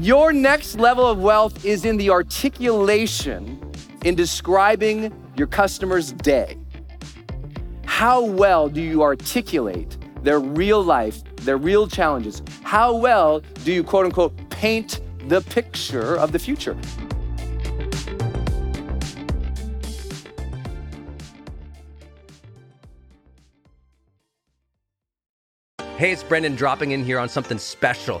Your next level of wealth is in the articulation in describing your customer's day. How well do you articulate their real life, their real challenges? How well do you, quote unquote, paint the picture of the future? Hey, it's Brendon dropping in here on something special.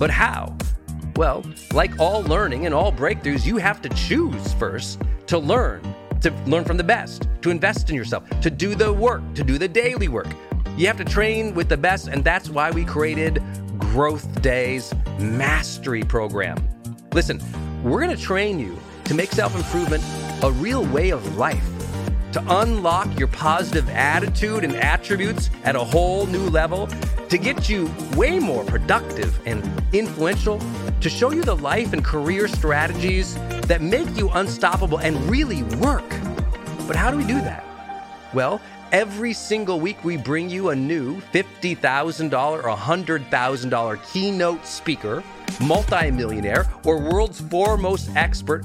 But how? Well, like all learning and all breakthroughs, you have to choose first to learn, to learn from the best, to invest in yourself, to do the work, to do the daily work. You have to train with the best, and that's why we created Growth Days Mastery Program. Listen, we're gonna train you to make self improvement a real way of life to unlock your positive attitude and attributes at a whole new level, to get you way more productive and influential, to show you the life and career strategies that make you unstoppable and really work. But how do we do that? Well, every single week we bring you a new $50,000 or $100,000 keynote speaker multimillionaire, or world's foremost expert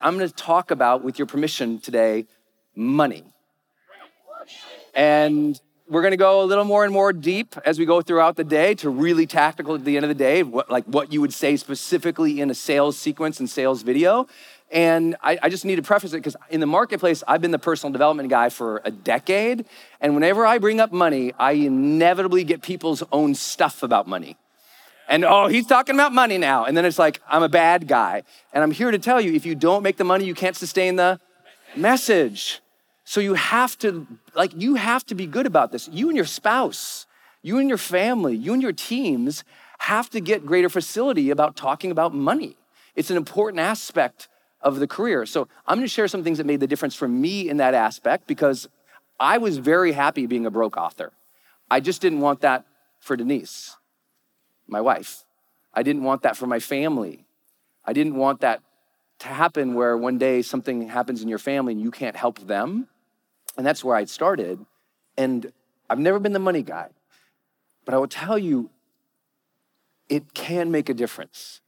I'm going to talk about, with your permission today, money. And we're going to go a little more and more deep as we go throughout the day to really tactical at the end of the day, what, like what you would say specifically in a sales sequence and sales video. And I, I just need to preface it because in the marketplace, I've been the personal development guy for a decade. And whenever I bring up money, I inevitably get people's own stuff about money. And oh, he's talking about money now. And then it's like, I'm a bad guy. And I'm here to tell you if you don't make the money, you can't sustain the message. So you have to, like, you have to be good about this. You and your spouse, you and your family, you and your teams have to get greater facility about talking about money. It's an important aspect of the career. So I'm gonna share some things that made the difference for me in that aspect because I was very happy being a broke author. I just didn't want that for Denise my wife. I didn't want that for my family. I didn't want that to happen where one day something happens in your family and you can't help them. And that's where I started. And I've never been the money guy, but I will tell you, it can make a difference.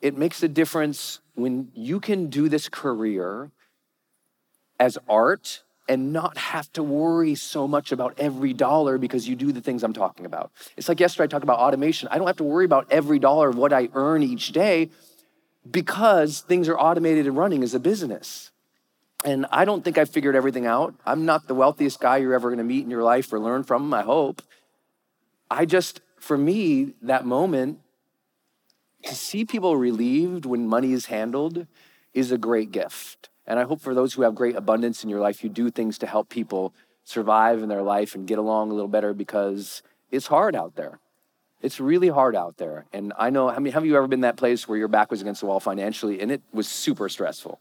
It makes a difference when you can do this career as art and not have to worry so much about every dollar because you do the things I'm talking about. It's like yesterday I talked about automation. I don't have to worry about every dollar of what I earn each day because things are automated and running as a business. And I don't think I've figured everything out. I'm not the wealthiest guy you're ever gonna meet in your life or learn from, I hope. I just, for me, that moment, to see people relieved when money is handled is a great gift. And I hope for those who have great abundance in your life, you do things to help people survive in their life and get along a little better because it's hard out there. It's really hard out there. And I know, I mean, have you ever been that place where your back was against the wall financially and it was super stressful?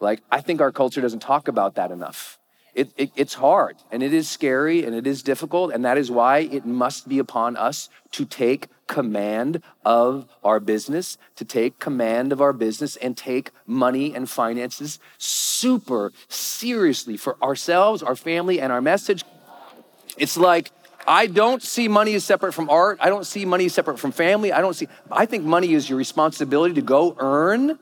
Like, I think our culture doesn't talk about that enough. It, it, it's hard and it is scary and it is difficult. And that is why it must be upon us to take command of our business, to take command of our business and take money and finances super seriously for ourselves, our family, and our message. It's like, I don't see money as separate from art. I don't see money separate from family. I don't see, I think money is your responsibility to go earn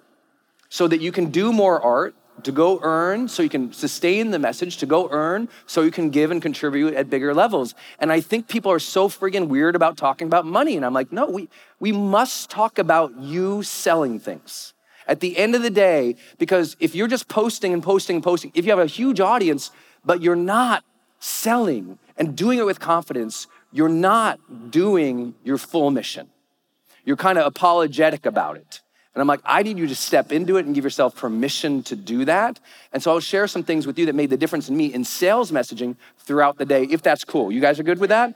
so that you can do more art to go earn so you can sustain the message, to go earn so you can give and contribute at bigger levels. And I think people are so friggin' weird about talking about money. And I'm like, no, we, we must talk about you selling things. At the end of the day, because if you're just posting and posting and posting, if you have a huge audience, but you're not selling and doing it with confidence, you're not doing your full mission. You're kind of apologetic about it. And I'm like, I need you to step into it and give yourself permission to do that. And so I'll share some things with you that made the difference in me in sales messaging throughout the day, if that's cool. You guys are good with that?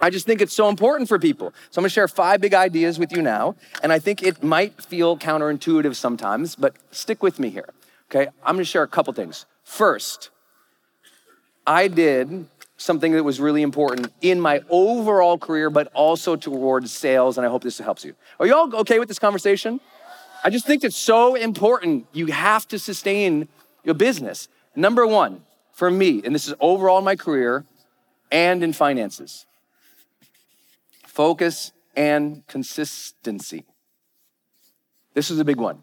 I just think it's so important for people. So I'm gonna share five big ideas with you now. And I think it might feel counterintuitive sometimes, but stick with me here. Okay, I'm gonna share a couple things. First, I did something that was really important in my overall career, but also towards sales, and I hope this helps you. Are you all okay with this conversation? I just think it's so important. You have to sustain your business. Number one, for me, and this is overall in my career and in finances focus and consistency. This is a big one.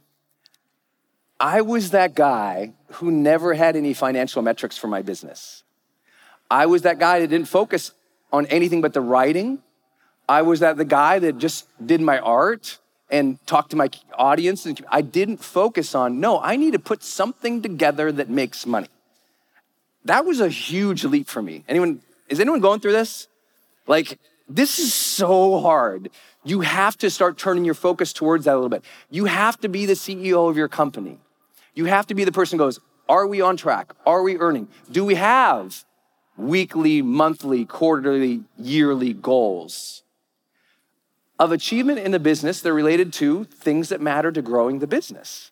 I was that guy who never had any financial metrics for my business. I was that guy that didn't focus on anything but the writing. I was that the guy that just did my art and talked to my audience. And I didn't focus on, no, I need to put something together that makes money. That was a huge leap for me. Anyone, is anyone going through this? Like, this is so hard. You have to start turning your focus towards that a little bit. You have to be the CEO of your company. You have to be the person who goes, Are we on track? Are we earning? Do we have weekly, monthly, quarterly, yearly goals of achievement in the business. They're related to things that matter to growing the business.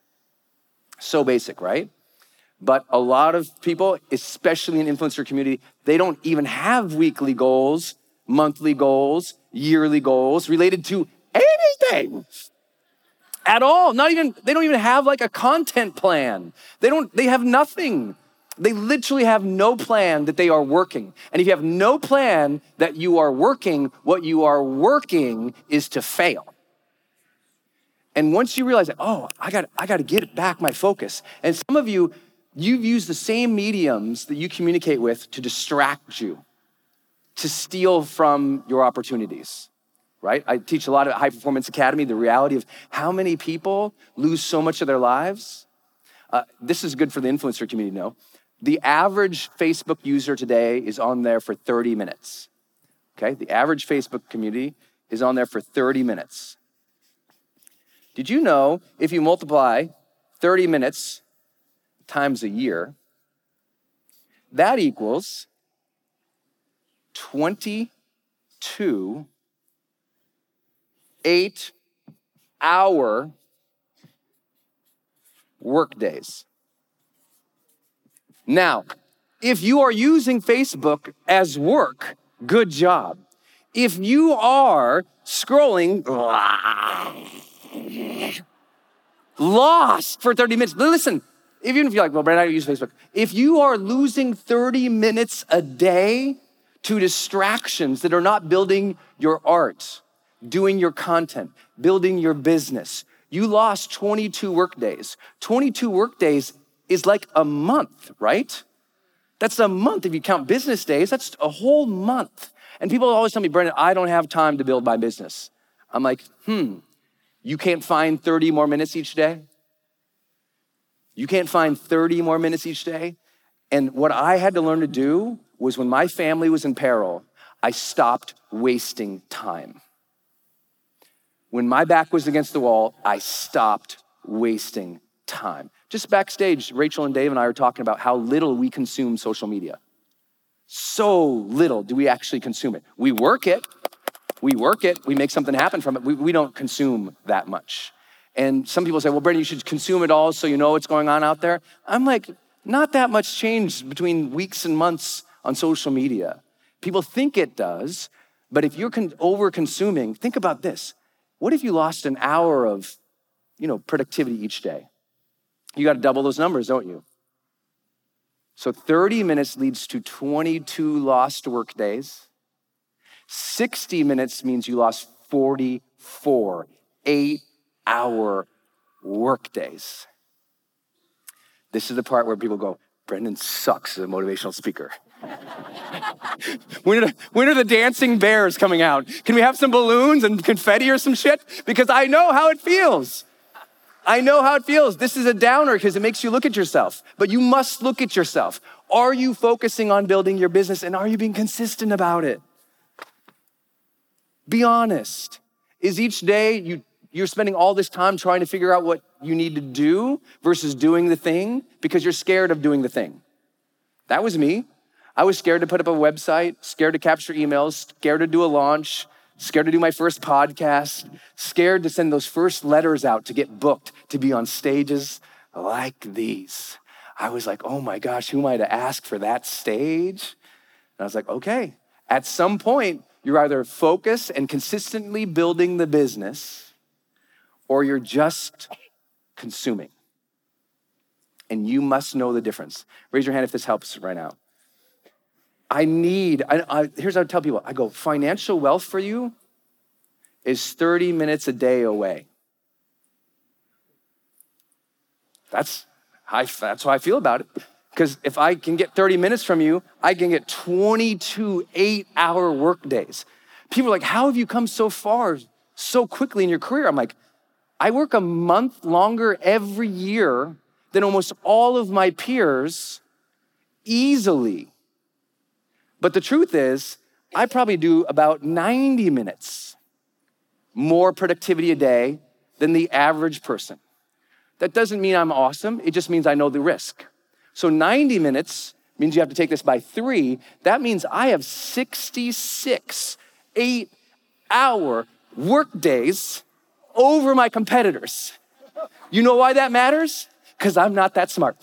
So basic, right? But a lot of people, especially in influencer community, they don't even have weekly goals, monthly goals, yearly goals related to anything at all. Not even, they don't even have like a content plan. They don't, they have nothing. They literally have no plan that they are working. And if you have no plan that you are working, what you are working is to fail. And once you realize that, oh, I got, I got to get back my focus. And some of you, you've used the same mediums that you communicate with to distract you, to steal from your opportunities, right? I teach a lot at High Performance Academy the reality of how many people lose so much of their lives. Uh, this is good for the influencer community to know. The average Facebook user today is on there for 30 minutes. Okay, the average Facebook community is on there for 30 minutes. Did you know if you multiply 30 minutes times a year, that equals 22 eight hour work days. Now, if you are using Facebook as work, good job. If you are scrolling, lost for 30 minutes, listen, even if you're like, well, Brad, I use Facebook. If you are losing 30 minutes a day to distractions that are not building your art, doing your content, building your business. You lost 22 work days. 22 work days is like a month, right? That's a month if you count business days, that's a whole month. And people always tell me, Brendon, I don't have time to build my business. I'm like, hmm, you can't find 30 more minutes each day? You can't find 30 more minutes each day? And what I had to learn to do was when my family was in peril, I stopped wasting time. When my back was against the wall, I stopped wasting time. Just backstage, Rachel and Dave and I are talking about how little we consume social media. So little do we actually consume it. We work it, we work it, we make something happen from it. We, we don't consume that much. And some people say, well, Brendon, you should consume it all so you know what's going on out there. I'm like, not that much change between weeks and months on social media. People think it does, but if you're con- over consuming, think about this. What if you lost an hour of, you know, productivity each day? You got to double those numbers, don't you? So 30 minutes leads to 22 lost work days. 60 minutes means you lost 44 eight hour work days. This is the part where people go, Brendon sucks as a motivational speaker. when, are the, when are the dancing bears coming out? Can we have some balloons and confetti or some shit? Because I know how it feels. I know how it feels. This is a downer because it makes you look at yourself, but you must look at yourself. Are you focusing on building your business and are you being consistent about it? Be honest. Is each day you, you're spending all this time trying to figure out what you need to do versus doing the thing because you're scared of doing the thing? That was me. I was scared to put up a website, scared to capture emails, scared to do a launch, scared to do my first podcast, scared to send those first letters out to get booked to be on stages like these. I was like, oh my gosh, who am I to ask for that stage? And I was like, okay, at some point, you're either focused and consistently building the business, or you're just consuming. And you must know the difference. Raise your hand if this helps right now. I need, I, I, here's how I tell people I go, financial wealth for you is 30 minutes a day away. That's, that's how I feel about it. Because if I can get 30 minutes from you, I can get 22 eight hour work days. People are like, How have you come so far so quickly in your career? I'm like, I work a month longer every year than almost all of my peers easily. But the truth is, I probably do about 90 minutes more productivity a day than the average person. That doesn't mean I'm awesome, it just means I know the risk. So 90 minutes means you have to take this by three. That means I have 66 eight hour work days over my competitors. You know why that matters? Because I'm not that smart.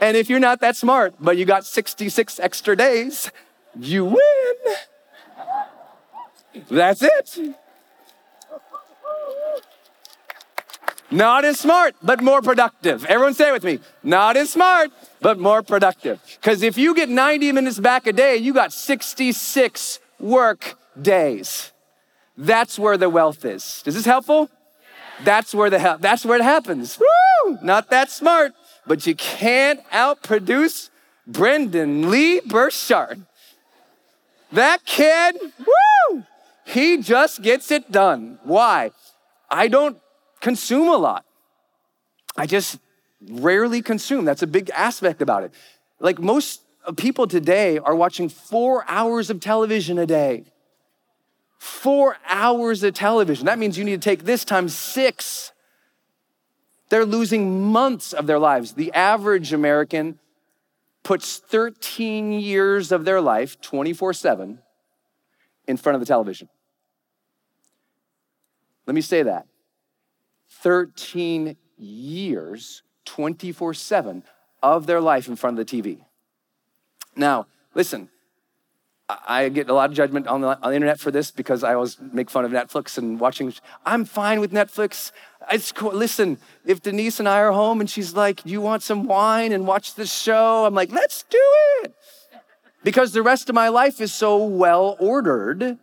And if you're not that smart, but you got 66 extra days, you win. That's it. Not as smart, but more productive. Everyone say it with me. Not as smart, but more productive. Because if you get 90 minutes back a day, you got 66 work days. That's where the wealth is. Is this helpful? That's where the help. That's where it happens. Woo! Not that smart, but you can't outproduce Brendon Lee Burchard. That kid, woo! He just gets it done. Why? I don't consume a lot. I just rarely consume. That's a big aspect about it. Like most people today are watching four hours of television a day. Four hours of television. That means you need to take this times six. They're losing months of their lives. The average American puts 13 years of their life, 24 7, in front of the television. Let me say that 13 years, 24 7 of their life in front of the TV. Now, listen, I get a lot of judgment on the, on the, internet for this because I always make fun of Netflix and watching. I'm fine with Netflix. It's cool. Listen, if Denise and I are home and she's like, "You want some wine and watch this show?" I'm like, "Let's do it." because the rest of my life is so well ordered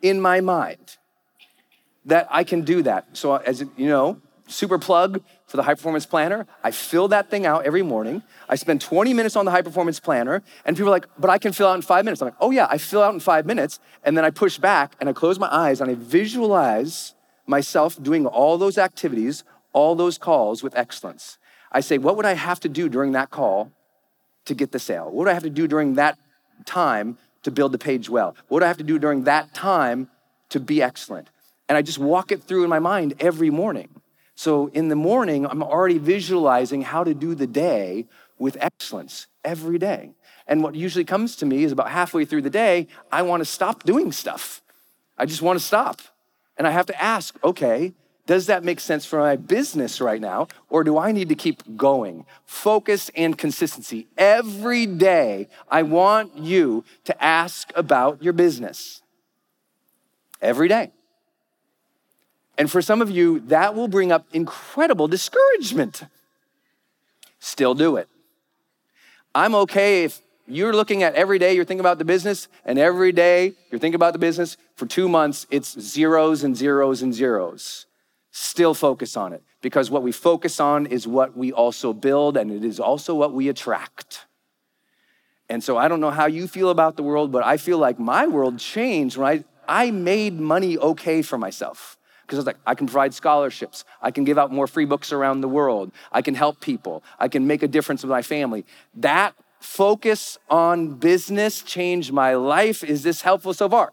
in my mind that I can do that. So, as you know, super plug for the high performance planner. I fill that thing out every morning. I spend 20 minutes on the high performance planner, and people are like, but I can fill out in five minutes. I'm like, oh yeah, I fill out in five minutes. And then I push back and I close my eyes and I visualize myself doing all those activities, all those calls with excellence. I say, what would I have to do during that call to get the sale? What would I have to do during that time to build the page well? What do I have to do during that time to be excellent? And I just walk it through in my mind every morning. So in the morning, I'm already visualizing how to do the day with excellence every day. And what usually comes to me is about halfway through the day, I want to stop doing stuff. I just want to stop. And I have to ask, okay, does that make sense for my business right now? Or do I need to keep going? Focus and consistency. Every day, I want you to ask about your business. Every day. And for some of you, that will bring up incredible discouragement. Still do it. I'm okay if you're looking at every day you're thinking about the business, and every day you're thinking about the business for two months, it's zeros and zeros and zeros still focus on it because what we focus on is what we also build and it is also what we attract. And so I don't know how you feel about the world, but I feel like my world changed when I, I made money okay for myself. Because I was like, I can provide scholarships. I can give out more free books around the world. I can help people. I can make a difference with my family. That focus on business changed my life. Is this helpful so far?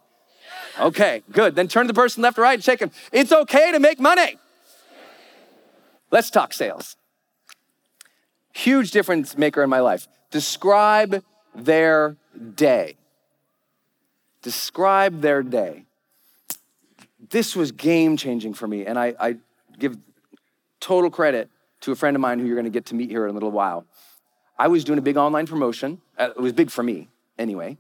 Okay, good. Then turn to the person left or right and shake him. It's okay to make money. Let's talk sales. Huge difference maker in my life. Describe their day. Describe their day. This was game changing for me, and I, I give total credit to a friend of mine who you're going to get to meet here in a little while. I was doing a big online promotion. Uh, it was big for me, anyway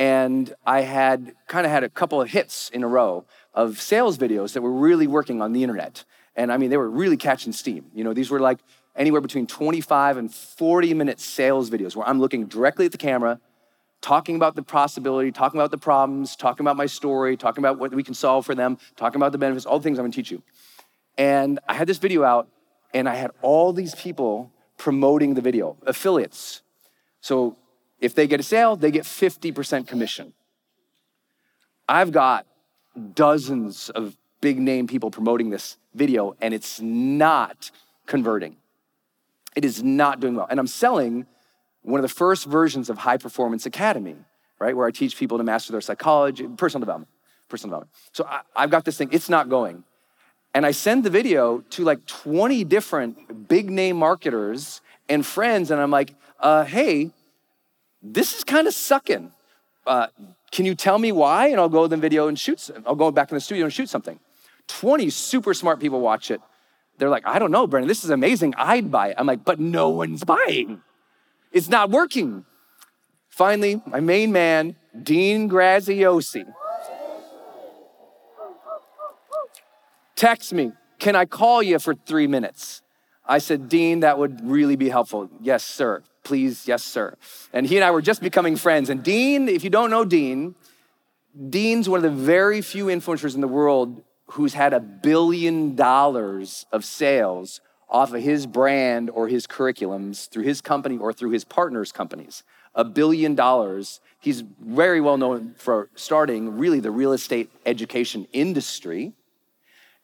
and I had kind of had a couple of hits in a row of sales videos that were really working on the internet. And I mean, they were really catching steam. You know, these were like anywhere between 25 and 40 minute sales videos where I'm looking directly at the camera, talking about the possibility, talking about the problems, talking about my story, talking about what we can solve for them, talking about the benefits, all the things I'm gonna teach you. And I had this video out, and I had all these people promoting the video, affiliates. So if they get a sale, they get 50% commission. I've got dozens of big name people promoting this video, and it's not converting. It is not doing well. And I'm selling one of the first versions of High Performance Academy, right? Where I teach people to master their psychology, personal development, personal development. So I, I've got this thing, it's not going. And I send the video to like 20 different big name marketers and friends, and I'm like, uh, hey, this is kind of sucking. Uh, can you tell me why? And I'll go in the video and shoot. I'll go back in the studio and shoot something. 20 super smart people watch it. They're like, I don't know, Brendon, this is amazing. I'd buy it. I'm like, but no one's buying. It's not working. Finally, my main man, Dean Graziosi, text me, can I call you for three minutes? I said, Dean, that would really be helpful. Yes, sir please, yes, sir. And he and I were just becoming friends. And Dean, if you don't know Dean, Dean's one of the very few influencers in the world who's had a billion dollars of sales off of his brand or his curriculums through his company or through his partners' companies. A billion dollars. He's very well known for starting really the real estate education industry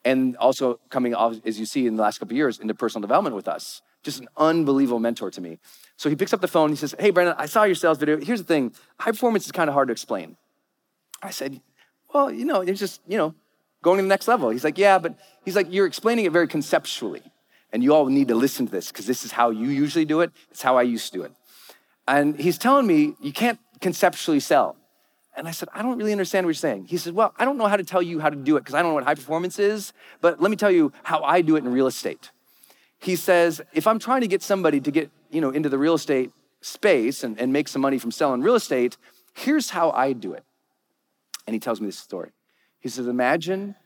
and also coming off, as you see in the last couple years, into personal development with us. Just an unbelievable mentor to me. So he picks up the phone. He says, Hey, Brandon, I saw your sales video. Here's the thing high performance is kind of hard to explain. I said, Well, you know, it's just, you know, going to the next level. He's like, Yeah, but he's like, You're explaining it very conceptually. And you all need to listen to this because this is how you usually do it. It's how I used to do it. And he's telling me, You can't conceptually sell. And I said, I don't really understand what you're saying. He said, Well, I don't know how to tell you how to do it because I don't know what high performance is, but let me tell you how I do it in real estate he says, if I'm trying to get somebody to get, you know, into the real estate space and, and make some money from selling real estate, here's how I do it. And he tells me this story. He says, imagine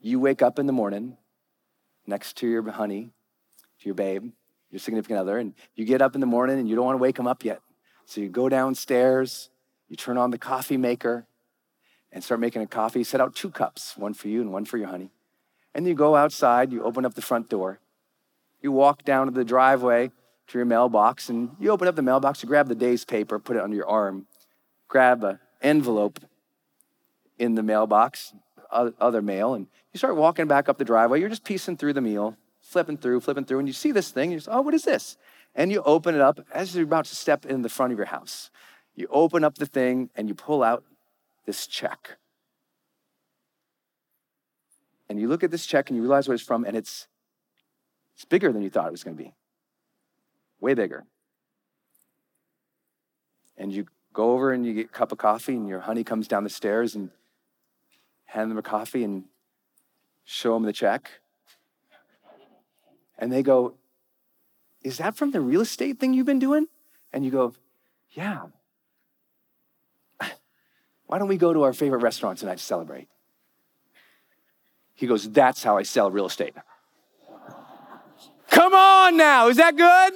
you wake up in the morning next to your honey, to your babe, your significant other, and you get up in the morning and you don't want to wake them up yet. So you go downstairs You turn on the coffee maker and start making a coffee. Set out two cups, one for you and one for your honey. And you go outside, you open up the front door. You walk down to the driveway to your mailbox and you open up the mailbox, you grab the day's paper, put it under your arm, grab an envelope in the mailbox, other mail, and you start walking back up the driveway. You're just piecing through the meal, flipping through, flipping through, and you see this thing. You say, oh, what is this? And you open it up as you're about to step in the front of your house. You open up the thing and you pull out this check. And you look at this check and you realize what it's from, and it's, it's bigger than you thought it was going to be. Way bigger. And you go over and you get a cup of coffee, and your honey comes down the stairs and hand them a coffee and show them the check. And they go, Is that from the real estate thing you've been doing? And you go, Yeah. Why don't we go to our favorite restaurant tonight to celebrate? He goes, That's how I sell real estate. Come on now, is that good?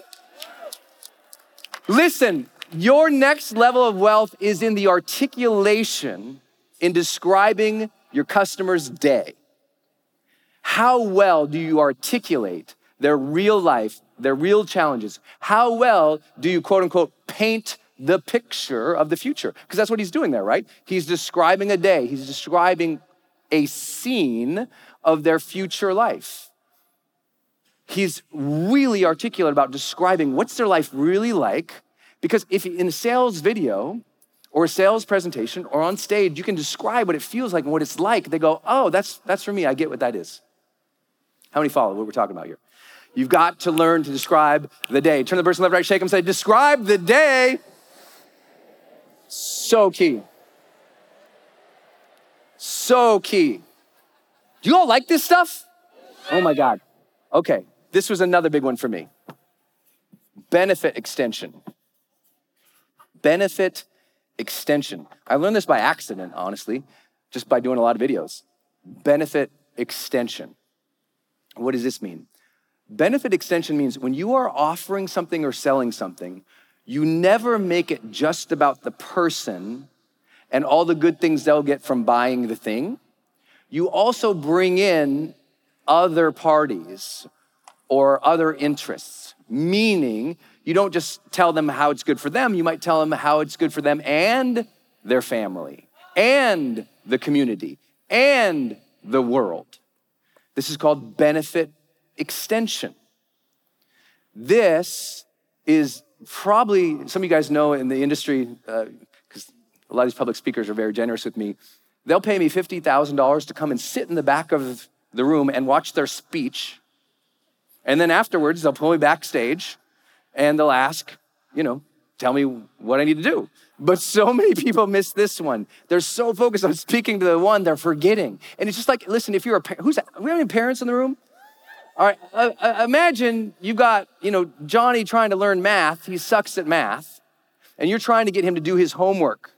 Listen, your next level of wealth is in the articulation in describing your customer's day. How well do you articulate their real life, their real challenges? How well do you, quote unquote, paint the picture of the future? Because that's what he's doing there, right? He's describing a day, he's describing a scene of their future life. He's really articulate about describing what's their life really like. Because if in a sales video, or a sales presentation or on stage, you can describe what it feels like and what it's like. They go, oh, that's, that's for me. I get what that is. How many follow what we're talking about here? You've got to learn to describe the day. Turn the person left, right, shake them, say, describe the day. So key. So key. Do you all like this stuff? Oh my God. Okay, this was another big one for me. Benefit extension. Benefit extension. I learned this by accident, honestly, just by doing a lot of videos. Benefit extension. What does this mean? Benefit extension means when you are offering something or selling something, you never make it just about the person and all the good things they'll get from buying the thing. You also bring in other parties or other interests, meaning you don't just tell them how it's good for them, you might tell them how it's good for them and their family, and the community, and the world. This is called benefit extension. This is probably, some of you guys know in the industry, because uh, a lot of these public speakers are very generous with me, they'll pay me $50,000 to come and sit in the back of the room and watch their speech. And then afterwards, they'll pull me backstage and they'll ask, you know, tell me what I need to do. But so many people miss this one. They're so focused on speaking to the one they're forgetting. And it's just like, listen, if you're a parent, who's we have any parents in the room? All right, uh, uh, imagine you got, you know, Johnny trying to learn math. He sucks at math. And you're trying to get him to do his homework.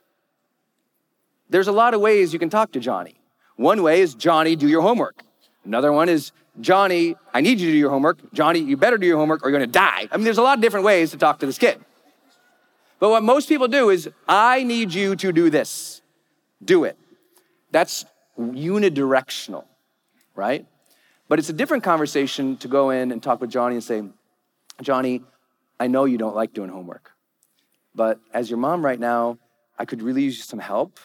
There's a lot of ways you can talk to Johnny. One way is Johnny, do your homework. Another one is Johnny, I need you to do your homework. Johnny, you better do your homework or you're gonna die. I mean, there's a lot of different ways to talk to this kid. But what most people do is, I need you to do this. Do it. That's unidirectional, right? But it's a different conversation to go in and talk with Johnny and say, Johnny, I know you don't like doing homework, but as your mom right now, I could really use some help.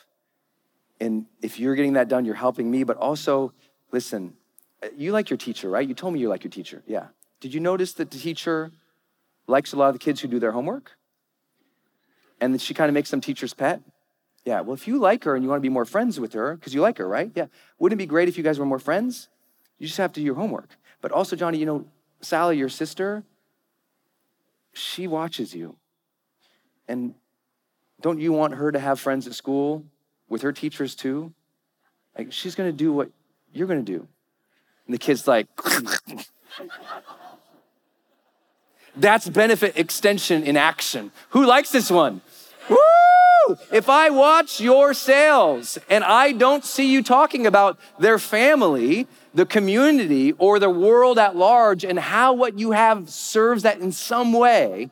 And if you're getting that done, you're helping me, but also, listen, you like your teacher, right? You told me you like your teacher. Yeah. Did you notice that the teacher likes a lot of the kids who do their homework? And she kind of makes them teacher's pet? Yeah. Well, if you like her and you want to be more friends with her, because you like her, right? Yeah. Wouldn't it be great if you guys were more friends? You just have to do your homework. But also, Johnny, you know, Sally, your sister, she watches you. And don't you want her to have friends at school with her teachers too? Like, she's to do what you're to do. And the kid's like, that's benefit extension in action. Who likes this one? Woo! If I watch your sales and I don't see you talking about their family, the community, or the world at large, and how what you have serves that in some way,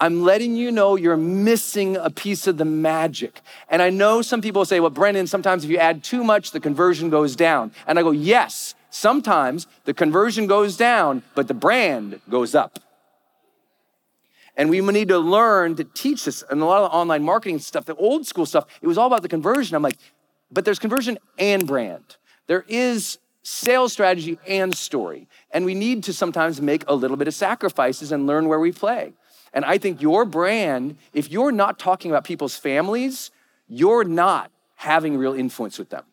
I'm letting you know you're missing a piece of the magic. And I know some people say, well, Brendon, sometimes if you add too much, the conversion goes down. And I go, yes, sometimes the conversion goes down, but the brand goes up. And we need to learn to teach this. And a lot of the online marketing stuff, the old school stuff, it was all about the conversion. I'm like, but there's conversion and brand. There is sales strategy and story. And we need to sometimes make a little bit of sacrifices and learn where we play. And I think your brand, if you're not talking about people's families, you're not having real influence with them.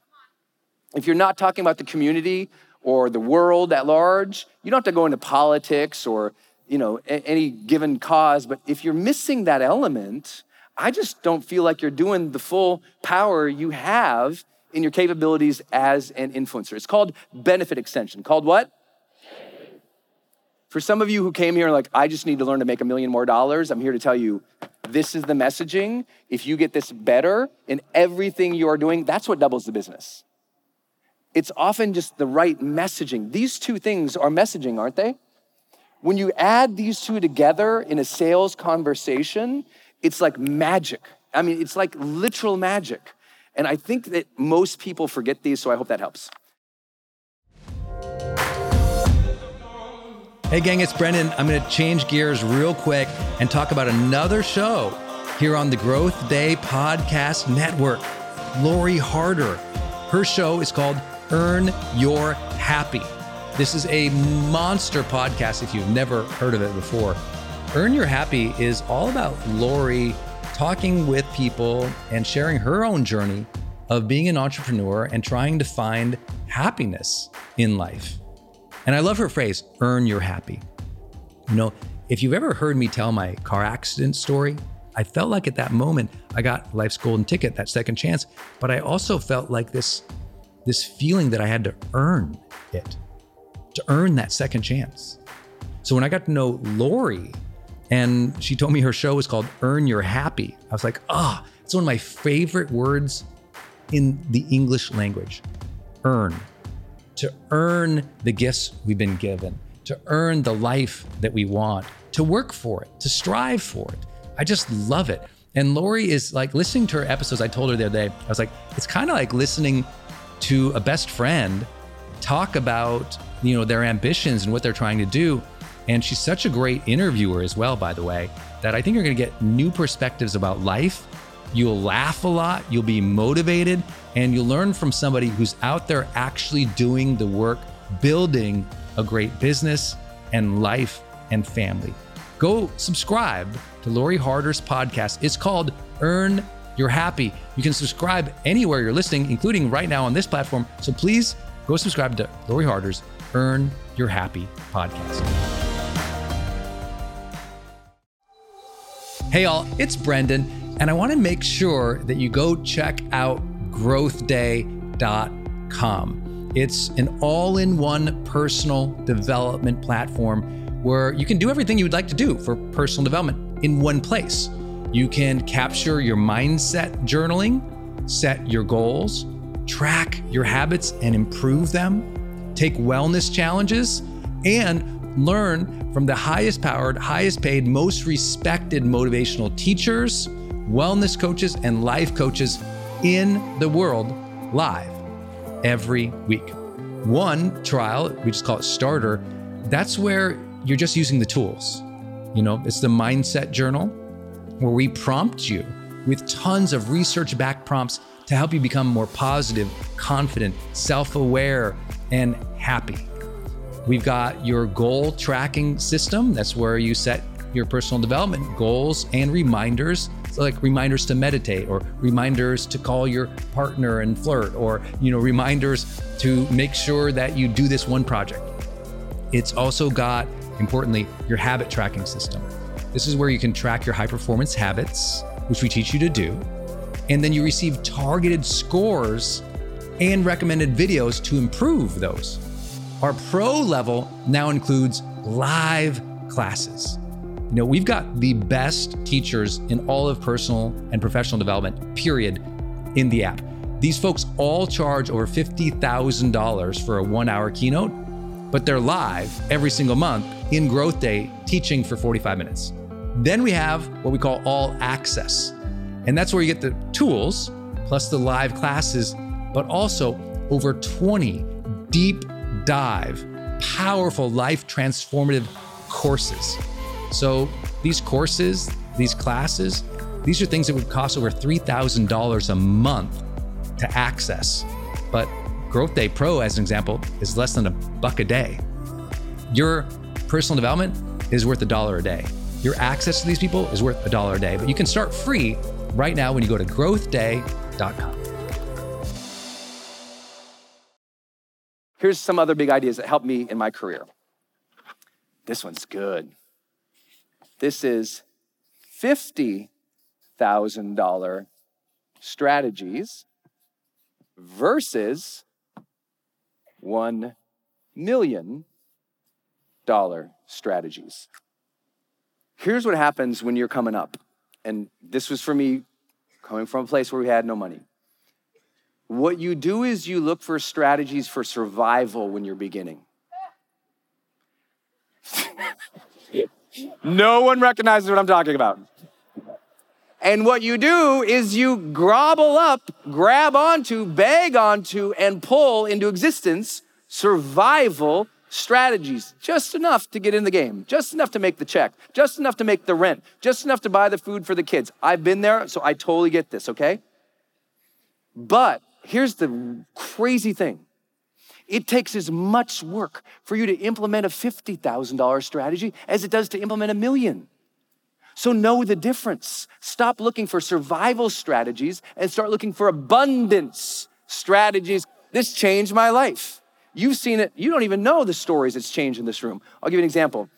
If you're not talking about the community or the world at large, you don't have to go into politics or you know any given cause, but if you're missing that element, I just don't feel like you're doing the full power you have in your capabilities as an influencer. It's called benefit extension. Called what? For some of you who came here like, I just need to learn to make a million more dollars, I'm here to tell you this is the messaging. If you get this better in everything you are doing, that's what doubles the business. It's often just the right messaging. These two things are messaging, aren't they? When you add these two together in a sales conversation, it's like magic. I mean, it's like literal magic. And I think that most people forget these, so I hope that helps. Hey, gang, it's Brendon. I'm going to change gears real quick and talk about another show here on the Growth Day Podcast Network. Lori Harder. Her show is called Earn Your Happy. This is a monster podcast if you've never heard of it before. Earn Your Happy is all about Lori talking with people and sharing her own journey of being an entrepreneur and trying to find happiness in life. And I love her phrase, earn your happy. You know, if you've ever heard me tell my car accident story, I felt like at that moment I got life's golden ticket, that second chance, but I also felt like this this feeling that I had to earn it, to earn that second chance. So when I got to know Lori and she told me her show was called Earn Your Happy, I was like, ah, oh, it's one of my favorite words in the English language. Earn to earn the gifts we've been given, to earn the life that we want, to work for it, to strive for it. I just love it. And Lori is like listening to her episodes. I told her the other day, I was like, it's kind of like listening to a best friend talk about, you know, their ambitions and what they're trying to do. And she's such a great interviewer as well, by the way, that I think you're going to get new perspectives about life You'll laugh a lot, you'll be motivated, and you'll learn from somebody who's out there actually doing the work, building a great business and life and family. Go subscribe to Lori Harder's podcast. It's called Earn Your Happy. You can subscribe anywhere you're listening, including right now on this platform. So please go subscribe to Lori Harder's Earn Your Happy podcast. Hey, all, it's Brendon, And I want to make sure that you go check out growthday.com. It's an all in one personal development platform where you can do everything you would like to do for personal development in one place. You can capture your mindset journaling, set your goals, track your habits and improve them, take wellness challenges, and learn from the highest powered, highest paid, most respected motivational teachers wellness coaches, and life coaches in the world live every week. One trial, we just call it starter, that's where you're just using the tools. You know, it's the mindset journal where we prompt you with tons of research backed prompts to help you become more positive, confident, self aware, and happy. We've got your goal tracking system. That's where you set your personal development goals and reminders so like reminders to meditate or reminders to call your partner and flirt or you know reminders to make sure that you do this one project. It's also got importantly your habit tracking system. This is where you can track your high performance habits which we teach you to do and then you receive targeted scores and recommended videos to improve those our pro level now includes live classes you know, we've got the best teachers in all of personal and professional development, period, in the app. These folks all charge over $50,000 for a one hour keynote, but they're live every single month in Growth Day teaching for 45 minutes. Then we have what we call all access. And that's where you get the tools plus the live classes, but also over 20 deep dive, powerful life transformative courses. So these courses, these classes, these are things that would cost over $3,000 a month to access. But GrowthDay Pro, as an example, is less than a buck a day. Your personal development is worth a dollar a day. Your access to these people is worth a dollar a day, but you can start free right now when you go to growthday.com. Here's some other big ideas that helped me in my career. This one's good. This is $50,000 strategies versus $1 million strategies. Here's what happens when you're coming up. And this was for me coming from a place where we had no money. What you do is you look for strategies for survival when you're beginning. no one recognizes what I'm talking about. And what you do is you gobble up, grab onto, beg onto, and pull into existence survival strategies. Just enough to get in the game, just enough to make the check, just enough to make the rent, just enough to buy the food for the kids. I've been there, so I totally get this, okay? But here's the crazy thing it takes as much work for you to implement a $50,000 strategy as it does to implement a million. So know the difference. Stop looking for survival strategies and start looking for abundance strategies. This changed my life. You've seen it. You don't even know the stories it's changed in this room. I'll give you an example.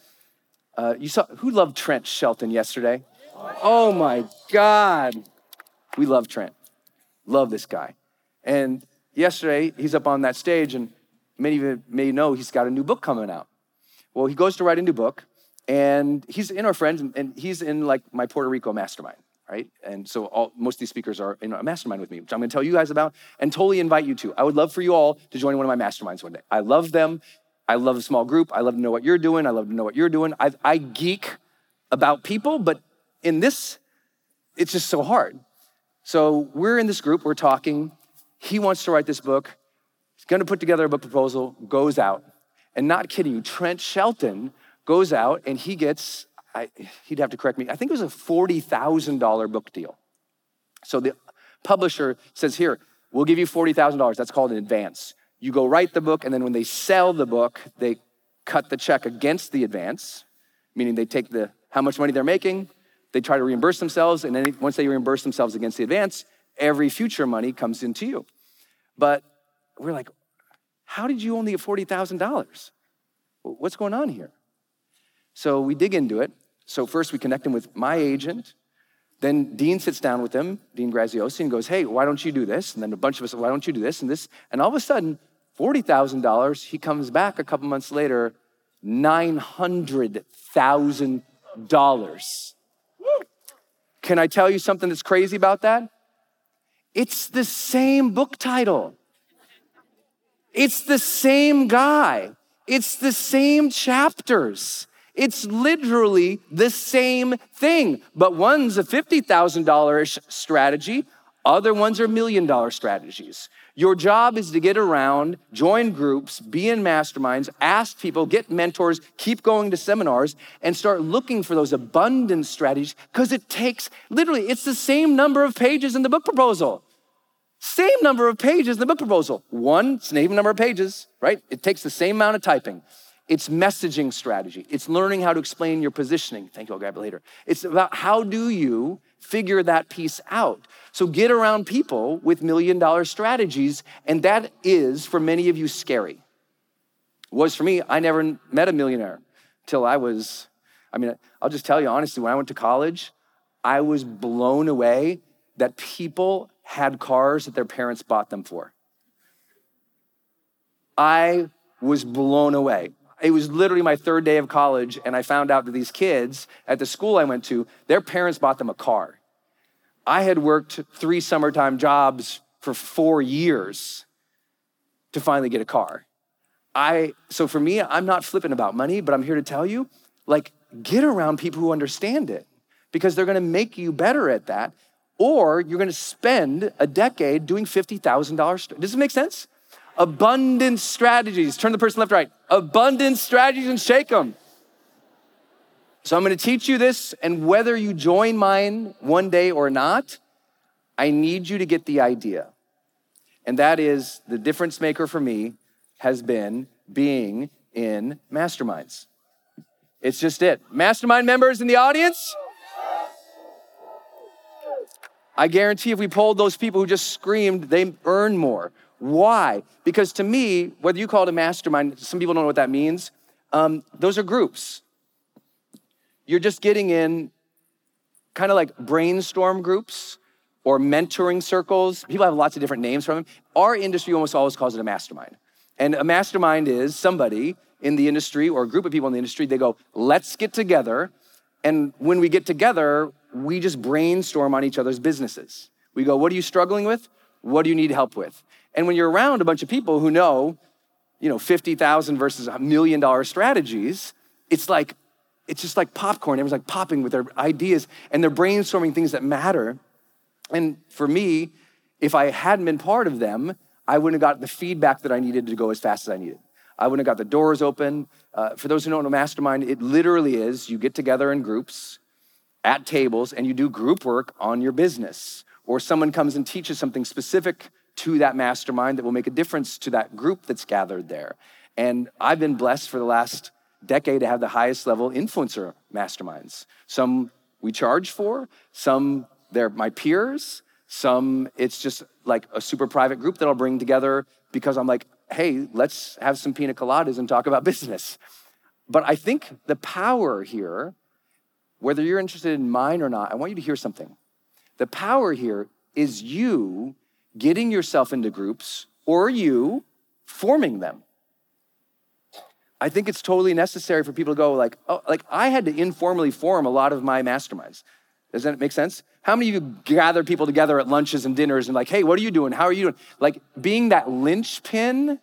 Uh, you saw who loved Trent Shelton yesterday? Oh my God. We love Trent. Love this guy. And yesterday, he's up on that stage, and many of you may know he's got a new book coming out. Well, he goes to write a new book, and he's in our friends, and he's in like my Puerto Rico mastermind, right? And so all, most of these speakers are in a mastermind with me, which I'm going to tell you guys about, and totally invite you to. I would love for you all to join one of my masterminds one day. I love them. I love a small group. I love to know what you're doing. I love to know what you're doing. I, I geek about people, but in this, it's just so hard. So we're in this group. We're talking. He wants to write this book. He's going to put together a book proposal. Goes out, and not kidding you, Trent Shelton goes out and he gets, I, he'd have to correct me, I think it was a $40,000 book deal. So the publisher says, Here, we'll give you $40,000. That's called an advance. You go write the book, and then when they sell the book, they cut the check against the advance, meaning they take the how much money they're making, they try to reimburse themselves, and then once they reimburse themselves against the advance, every future money comes into you. But we're like, how did you only get $40,000? What's going on here? So we dig into it. So first we connect him with my agent. Then Dean sits down with him, Dean Graziosi, and goes, Hey, why don't you do this? And then a bunch of us, why don't you do this and this? And all of a sudden, $40,000, he comes back a couple months later, $900,000. Can I tell you something that's crazy about that? It's the same book title. It's the same guy. It's the same chapters. It's literally the same thing, but one's a $50,000 strategy, other ones are million dollar strategies. Your job is to get around, join groups, be in masterminds, ask people, get mentors, keep going to seminars, and start looking for those abundance strategies because it takes literally, it's the same number of pages in the book proposal. Same number of pages in the book proposal. One, same number of pages, right? It takes the same amount of typing. It's messaging strategy. It's learning how to explain your positioning. Thank you, I'll grab it later. It's about how do you figure that piece out. So get around people with million dollar strategies, and that is for many of you scary. It was for me, I never met a millionaire till I was, I mean, I'll just tell you honestly, when I went to college, I was blown away that people had cars that their parents bought them for. I was blown away it was literally my third day of college, and I found out that these kids at the school I went to, their parents bought them a car. I had worked three summertime jobs for four years to finally get a car. I so for me, I'm not flipping about money, but I'm here to tell you, like, get around people who understand it. because they're gonna make you better at that, or you're gonna spend a decade doing $50,000. Does this make sense? Abundant strategies. Turn the person left, right. Abundant strategies and shake them. So I'm gonna teach you this, and whether you join mine one day or not, I need you to get the idea. And that is the difference maker for me has been being in masterminds. It's just it. Mastermind members in the audience? I guarantee if we polled those people who just screamed, they earn more. Why? Because to me, whether you call it a mastermind, some people don't know what that means. Um, those are groups. You're just getting in kind of like brainstorm groups or mentoring circles. People have lots of different names for them. Our industry almost always calls it a mastermind. And a mastermind is somebody in the industry or a group of people in the industry, they go, let's get together. And when we get together, we just brainstorm on each other's businesses. We go, what are you struggling with? What do you need help with? And when you're around a bunch of people who know, you know, 50,000 versus a million dollar strategies, it's like, it's just like popcorn. Everyone's like popping with their ideas and they're brainstorming things that matter. And for me, if I hadn't been part of them, I wouldn't have got the feedback that I needed to go as fast as I needed. I wouldn't have got the doors open. Uh, for those who don't know Mastermind, it literally is you get together in groups at tables and you do group work on your business. Or someone comes and teaches something specific to that mastermind that will make a difference to that group that's gathered there. And I've been blessed for the last decade to have the highest level influencer masterminds. Some we charge for, some they're my peers, some it's just like a super private group that I'll bring together because I'm like, hey, let's have some pina coladas and talk about business. But I think the power here, whether you're interested in mine or not, I want you to hear something. The power here is you getting yourself into groups or you forming them. I think it's totally necessary for people to go like, oh, like I had to informally form a lot of my masterminds. Does that make sense? How many of you gather people together at lunches and dinners and like, hey, what are you doing? How are you doing? Like being that linchpin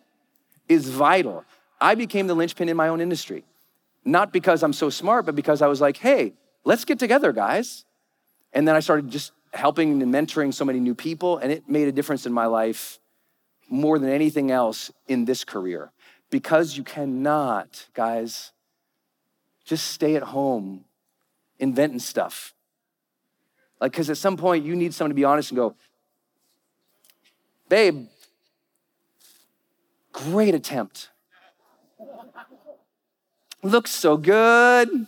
is vital. I became the linchpin in my own industry. Not because I'm so smart, but because I was like, hey, let's get together, guys. And then I started just helping and mentoring so many new people, and it made a difference in my life more than anything else in this career. Because you cannot, guys, just stay at home inventing stuff. Like, because at some point you need someone to be honest and go, babe, great attempt. Looks so good.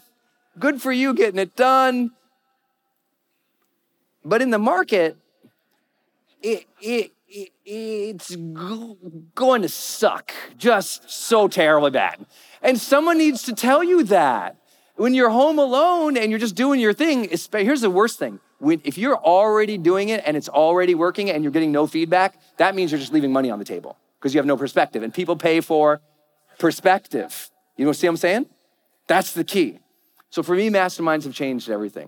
Good for you getting it done. But in the market, it, it, it it's going to suck just so terribly bad. And someone needs to tell you that. When you're home alone and you're just doing your thing, here's the worst thing when, if you're already doing it and it's already working and you're getting no feedback, that means you're just leaving money on the table because you have no perspective. And people pay for perspective. You know, see what I'm saying? That's the key. So for me, masterminds have changed everything.